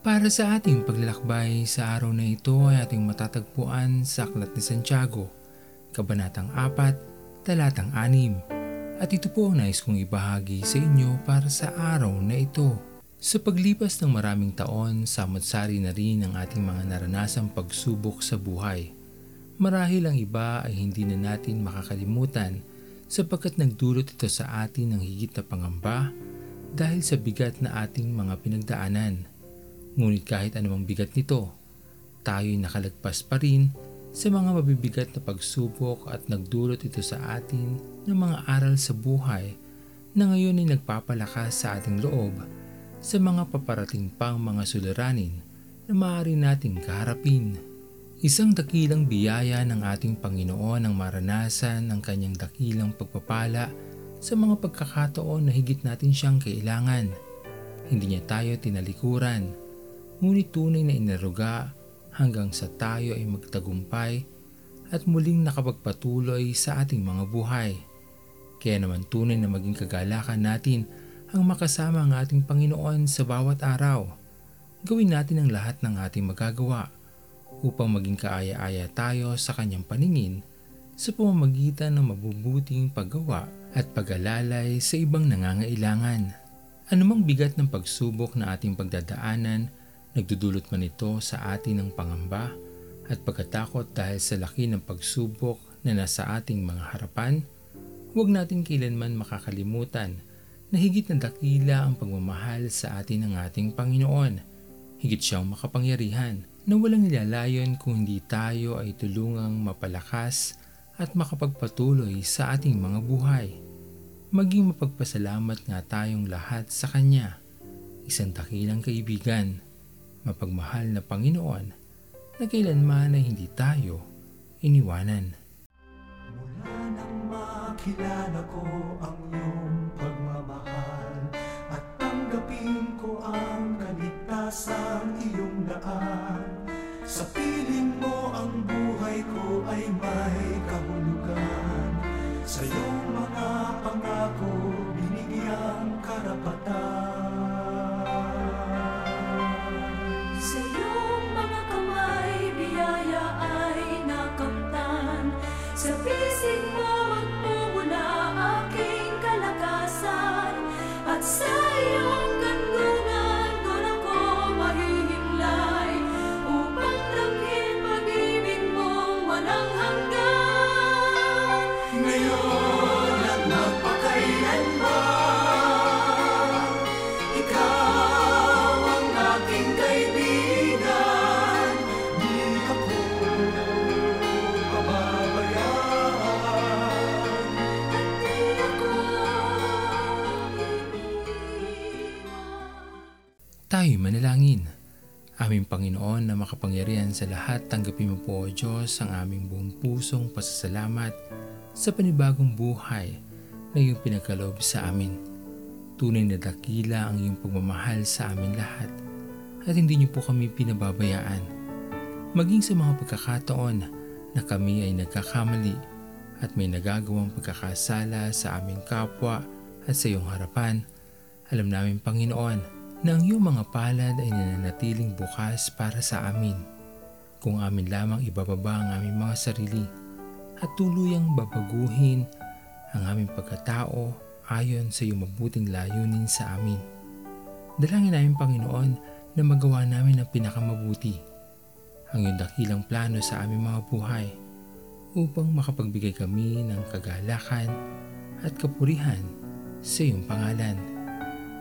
Para sa ating paglalakbay sa araw na ito ay ating matatagpuan sa Aklat ni Santiago, Kabanatang 4, Talatang 6. At ito po ang nais kong ibahagi sa inyo para sa araw na ito. Sa paglipas ng maraming taon, samot-sari na rin ang ating mga naranasang pagsubok sa buhay. Marahil ang iba ay hindi na natin makakalimutan sapagkat nagdulot ito sa atin ng higit na pangamba dahil sa bigat na ating mga pinagdaanan. Ngunit kahit anumang bigat nito, tayo'y nakalagpas pa rin sa mga mabibigat na pagsubok at nagdulot ito sa atin ng mga aral sa buhay na ngayon ay nagpapalakas sa ating loob sa mga paparating pang mga suliranin na maaari nating kaharapin. Isang dakilang biyaya ng ating Panginoon ang maranasan ang kanyang dakilang pagpapala sa mga pagkakataon na higit natin siyang kailangan. Hindi niya tayo tinalikuran, ngunit tunay na inaruga hanggang sa tayo ay magtagumpay at muling nakapagpatuloy sa ating mga buhay. Kaya naman tunay na maging kagalakan natin ang makasama ang ating Panginoon sa bawat araw. Gawin natin ang lahat ng ating magagawa upang maging kaaya-aya tayo sa kanyang paningin sa pamamagitan ng mabubuting paggawa at pag-alalay sa ibang nangangailangan. Anumang bigat ng pagsubok na ating pagdadaanan, nagdudulot man ito sa atin ng pangamba at pagkatakot dahil sa laki ng pagsubok na nasa ating mga harapan, huwag natin kailanman makakalimutan na higit na dakila ang pagmamahal sa atin ng ating Panginoon. Higit siyang makapangyarihan na walang nilalayon kung hindi tayo ay tulungang mapalakas at makapagpatuloy sa ating mga buhay. Maging mapagpasalamat nga tayong lahat sa Kanya, isang dakilang kaibigan, mapagmahal na Panginoon na kailanman ay hindi tayo iniwanan. Mula nang makilala ko ang iyong pagmamahal At tanggapin ko ang kaligtasang iyong daan Sa piling mo ang buhay ko ay may kahulugan Sa Tayo manalangin. Aming Panginoon na makapangyarihan sa lahat, tanggapin mo po o Diyos ang aming buong pusong pasasalamat sa panibagong buhay na iyong pinagkaloob sa amin. Tunay na dakila ang iyong pagmamahal sa amin lahat at hindi niyo po kami pinababayaan. Maging sa mga pagkakataon na kami ay nagkakamali at may nagagawang pagkakasala sa aming kapwa at sa iyong harapan, alam namin Panginoon na ang iyong mga palad ay nananatiling bukas para sa amin. Kung amin lamang ibababa ang aming mga sarili at tuluyang babaguhin ang aming pagkatao ayon sa iyong mabuting layunin sa amin. Dalangin namin Panginoon na magawa namin ang pinakamabuti, ang iyong dakilang plano sa aming mga buhay upang makapagbigay kami ng kagalakan at kapurihan sa iyong pangalan.